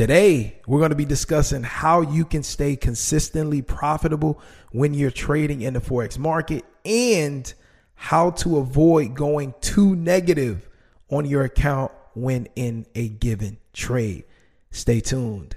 Today, we're going to be discussing how you can stay consistently profitable when you're trading in the Forex market and how to avoid going too negative on your account when in a given trade. Stay tuned.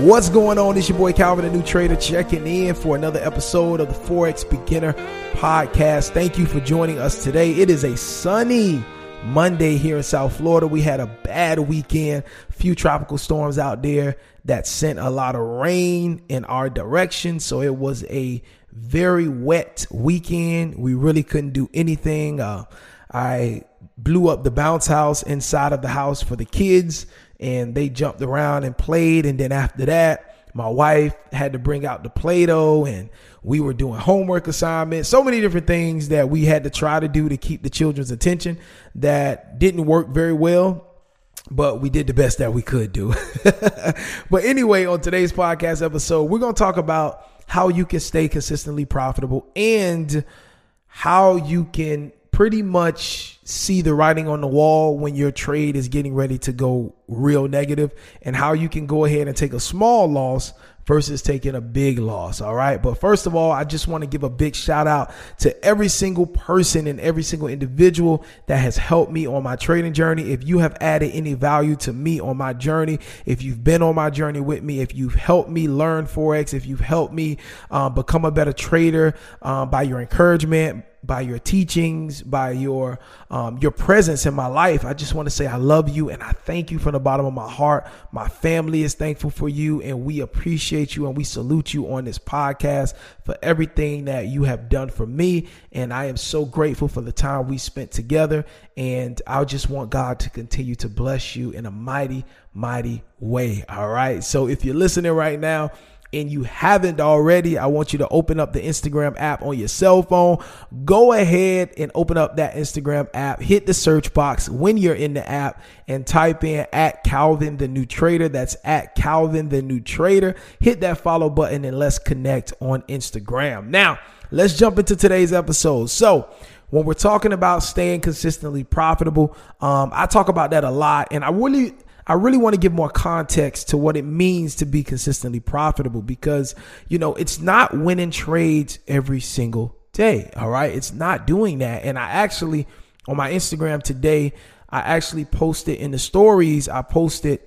What's going on? It's your boy Calvin, the new trader, checking in for another episode of the Forex Beginner Podcast. Thank you for joining us today. It is a sunny Monday here in South Florida. We had a bad weekend, few tropical storms out there that sent a lot of rain in our direction. So it was a very wet weekend. We really couldn't do anything. Uh, I blew up the bounce house inside of the house for the kids and they jumped around and played. And then after that, my wife had to bring out the Play Doh and we were doing homework assignments, so many different things that we had to try to do to keep the children's attention that didn't work very well. But we did the best that we could do. but anyway, on today's podcast episode, we're going to talk about how you can stay consistently profitable and how you can pretty much see the writing on the wall when your trade is getting ready to go real negative and how you can go ahead and take a small loss versus taking a big loss. All right. But first of all, I just want to give a big shout out to every single person and every single individual that has helped me on my trading journey. If you have added any value to me on my journey, if you've been on my journey with me, if you've helped me learn Forex, if you've helped me uh, become a better trader uh, by your encouragement, by your teachings, by your um, your presence in my life. I just want to say I love you and I thank you from the bottom of my heart. My family is thankful for you and we appreciate you and we salute you on this podcast for everything that you have done for me. And I am so grateful for the time we spent together. And I just want God to continue to bless you in a mighty, mighty way. All right. So if you're listening right now, and you haven't already, I want you to open up the Instagram app on your cell phone. Go ahead and open up that Instagram app. Hit the search box when you're in the app and type in at Calvin the new trader. That's at Calvin the new trader. Hit that follow button and let's connect on Instagram. Now, let's jump into today's episode. So, when we're talking about staying consistently profitable, um, I talk about that a lot, and I really I really want to give more context to what it means to be consistently profitable because, you know, it's not winning trades every single day. All right. It's not doing that. And I actually, on my Instagram today, I actually posted in the stories, I posted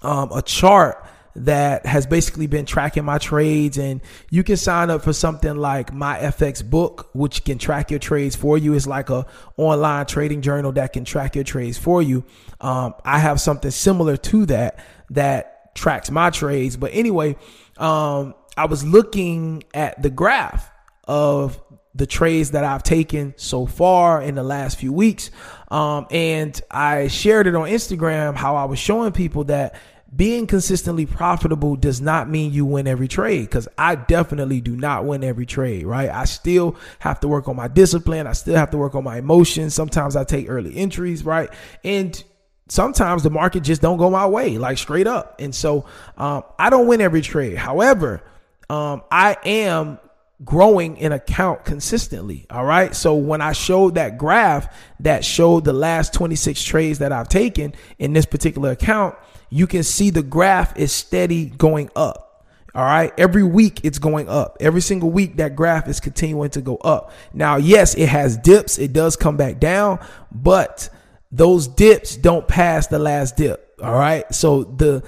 um, a chart that has basically been tracking my trades. And you can sign up for something like Myfxbook which can track your trades for you. It's like a online trading journal that can track your trades for you. Um, I have something similar to that that tracks my trades. But anyway um, I was looking at the graph of the trades that I've taken so far in the last few weeks. Um, and I shared it on Instagram how I was showing people that being consistently profitable does not mean you win every trade because I definitely do not win every trade, right? I still have to work on my discipline. I still have to work on my emotions. Sometimes I take early entries, right? And sometimes the market just don't go my way, like straight up. And so um, I don't win every trade. However, um, I am growing an account consistently. All right. So when I showed that graph that showed the last 26 trades that I've taken in this particular account, you can see the graph is steady going up. All right. Every week it's going up. Every single week that graph is continuing to go up. Now, yes, it has dips. It does come back down, but those dips don't pass the last dip. All right. So the,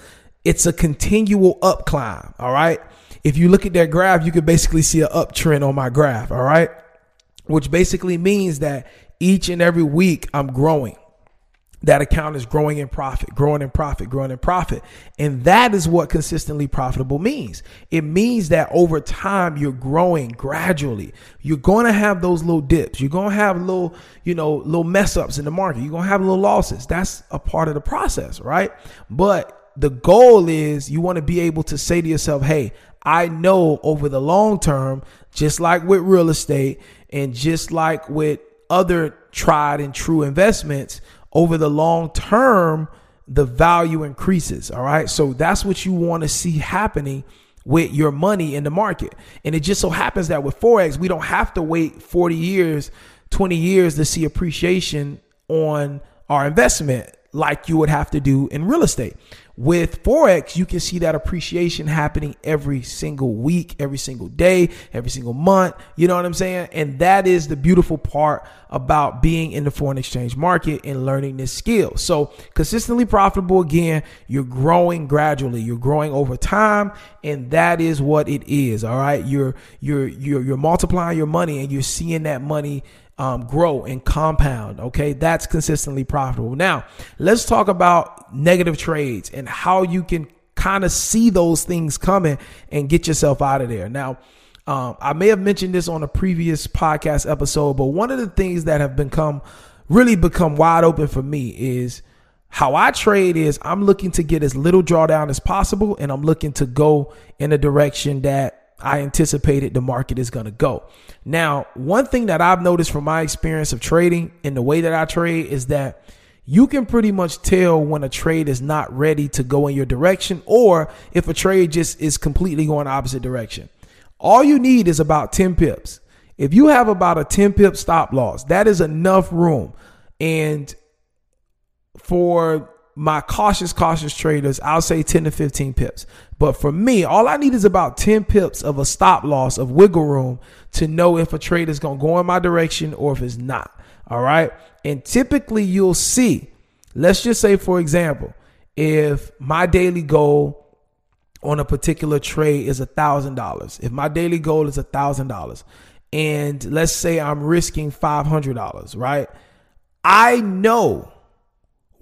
it's a continual up climb. All right. If you look at that graph, you can basically see an uptrend on my graph. All right. Which basically means that each and every week I'm growing. that account is growing in profit, growing in profit, growing in profit. And that is what consistently profitable means. It means that over time you're growing gradually. You're going to have those little dips. You're going to have little, you know, little mess ups in the market. You're going to have little losses. That's a part of the process, right? But the goal is you want to be able to say to yourself, Hey, I know over the long term, just like with real estate and just like with other tried and true investments, over the long term, the value increases. All right. So that's what you want to see happening with your money in the market. And it just so happens that with Forex, we don't have to wait 40 years, 20 years to see appreciation on our investment like you would have to do in real estate. With Forex, you can see that appreciation happening every single week, every single day, every single month. You know what I'm saying? And that is the beautiful part about being in the foreign exchange market and learning this skill. So, consistently profitable again, you're growing gradually, you're growing over time, and that is what it is. All right. You're you're you're you're multiplying your money and you're seeing that money um, grow and compound. Okay, that's consistently profitable. Now, let's talk about negative trades and how you can kind of see those things coming and get yourself out of there. Now, um, I may have mentioned this on a previous podcast episode, but one of the things that have become really become wide open for me is how I trade is I'm looking to get as little drawdown as possible and I'm looking to go in a direction that I anticipated the market is going to go. Now, one thing that I've noticed from my experience of trading and the way that I trade is that you can pretty much tell when a trade is not ready to go in your direction or if a trade just is completely going opposite direction. All you need is about 10 pips. If you have about a 10 pip stop loss, that is enough room. And for my cautious, cautious traders, I'll say 10 to 15 pips. But for me, all I need is about 10 pips of a stop loss of wiggle room to know if a trade is going to go in my direction or if it's not. All right. And typically you'll see, let's just say, for example, if my daily goal on a particular trade is a thousand dollars, if my daily goal is a thousand dollars, and let's say I'm risking five hundred dollars, right? I know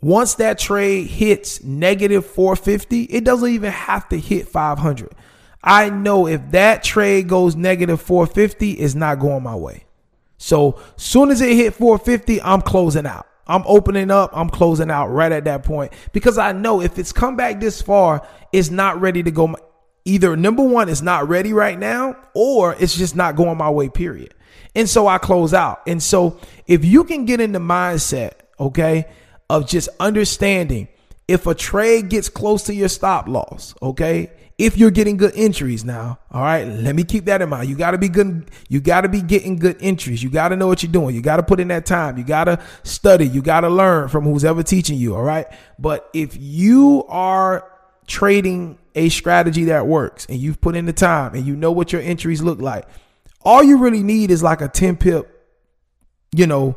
once that trade hits negative 450, it doesn't even have to hit 500. I know if that trade goes negative 450, it's not going my way. So soon as it hit 450, I'm closing out. I'm opening up. I'm closing out right at that point because I know if it's come back this far, it's not ready to go. Either number one, it's not ready right now, or it's just not going my way, period. And so I close out. And so if you can get in the mindset, okay, of just understanding if a trade gets close to your stop loss, okay? If you're getting good entries now, all right, let me keep that in mind. You got to be good. You got to be getting good entries. You got to know what you're doing. You got to put in that time. You got to study. You got to learn from who's ever teaching you, all right? But if you are trading a strategy that works and you've put in the time and you know what your entries look like, all you really need is like a 10 pip, you know,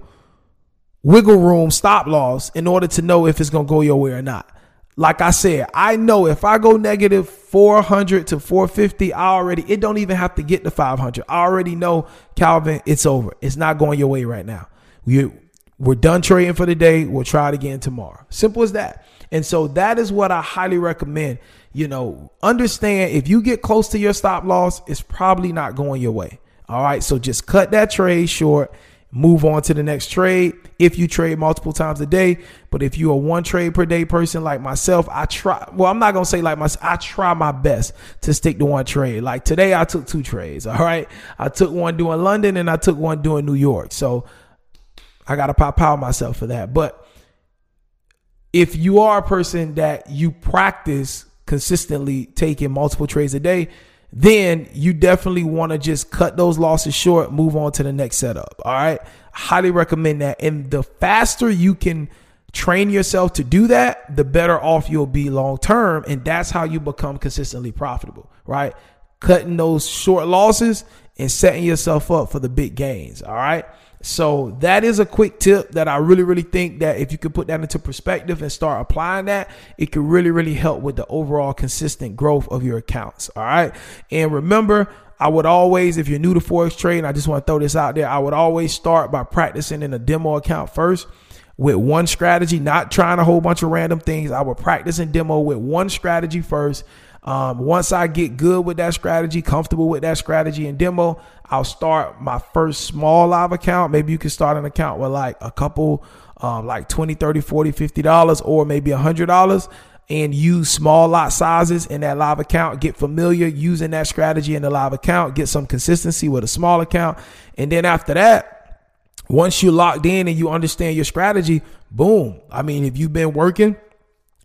wiggle room stop loss in order to know if it's going to go your way or not. Like I said, I know if I go negative 400 to 450, I already, it don't even have to get to 500. I already know, Calvin, it's over. It's not going your way right now. We, we're done trading for the day. We'll try it again tomorrow. Simple as that. And so that is what I highly recommend. You know, understand if you get close to your stop loss, it's probably not going your way. All right. So just cut that trade short move on to the next trade if you trade multiple times a day. But if you're a one trade per day person like myself, I try. Well, I'm not gonna say like myself. I try my best to stick to one trade. Like today, I took two trades. All right, I took one doing London and I took one doing New York. So I gotta pop out myself for that. But if you are a person that you practice consistently taking multiple trades a day, then you definitely want to just cut those losses short, move on to the next setup. All right. Highly recommend that. And the faster you can train yourself to do that, the better off you'll be long term. And that's how you become consistently profitable, right? Cutting those short losses and setting yourself up for the big gains. All right. So that is a quick tip that I really, really think that if you could put that into perspective and start applying that, it could really, really help with the overall consistent growth of your accounts. All right. And remember, I would always, if you're new to Forex trading, I just want to throw this out there. I would always start by practicing in a demo account first. with one strategy, not trying a whole bunch of random things. I would practice and demo with one strategy first. Um, once I get good with that strategy, comfortable with that strategy and demo, I'll start my first small live account. Maybe you can start an account with like a couple, um, like 20, 30, 40, 50 dollars or maybe a hundred dollars and use small lot sizes in that live account. Get familiar using that strategy in the live account. Get some consistency with a small account. And then after that, once you're locked in and you understand your strategy, boom. I mean, if you've been working,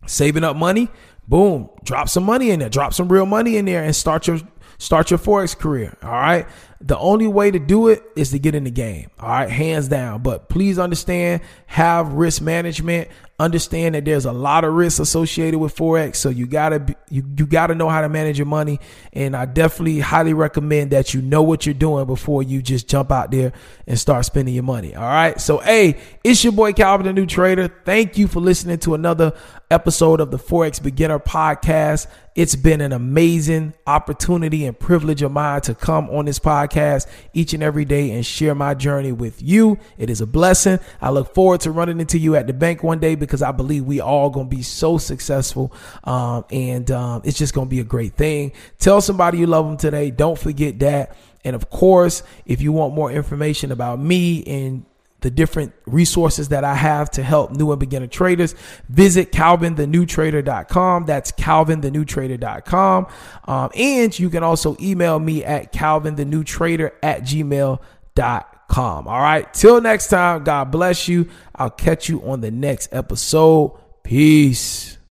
saving up money, boom, drop some money in there, drop some real money in there and start your start your forex career. All right. The only way to do it is to get in the game. All right. Hands down. But please understand, have risk management. Understand that there's a lot of risks associated with Forex. So you gotta be, you, you gotta know how to manage your money. And I definitely highly recommend that you know what you're doing before you just jump out there and start spending your money. All right. So hey, it's your boy Calvin, the new trader. Thank you for listening to another episode of the Forex Beginner Podcast. It's been an amazing opportunity and privilege of mine to come on this podcast each and every day and share my journey with you. It is a blessing. I look forward to running into you at the bank one day because I believe we all to be so successful. Um, and um, it's just to be a great thing. Tell somebody you love them today. Don't forget that. And of course, if you want more information about me and the different resources that I have to help new and beginner traders, visit calvinthenewtrader.com. That's calvinthenewtrader.com. Um, and you can also email me at calvinthenewtrader at gmail.com. All right. Till next time, God bless you. I'll catch you on the next episode. Peace.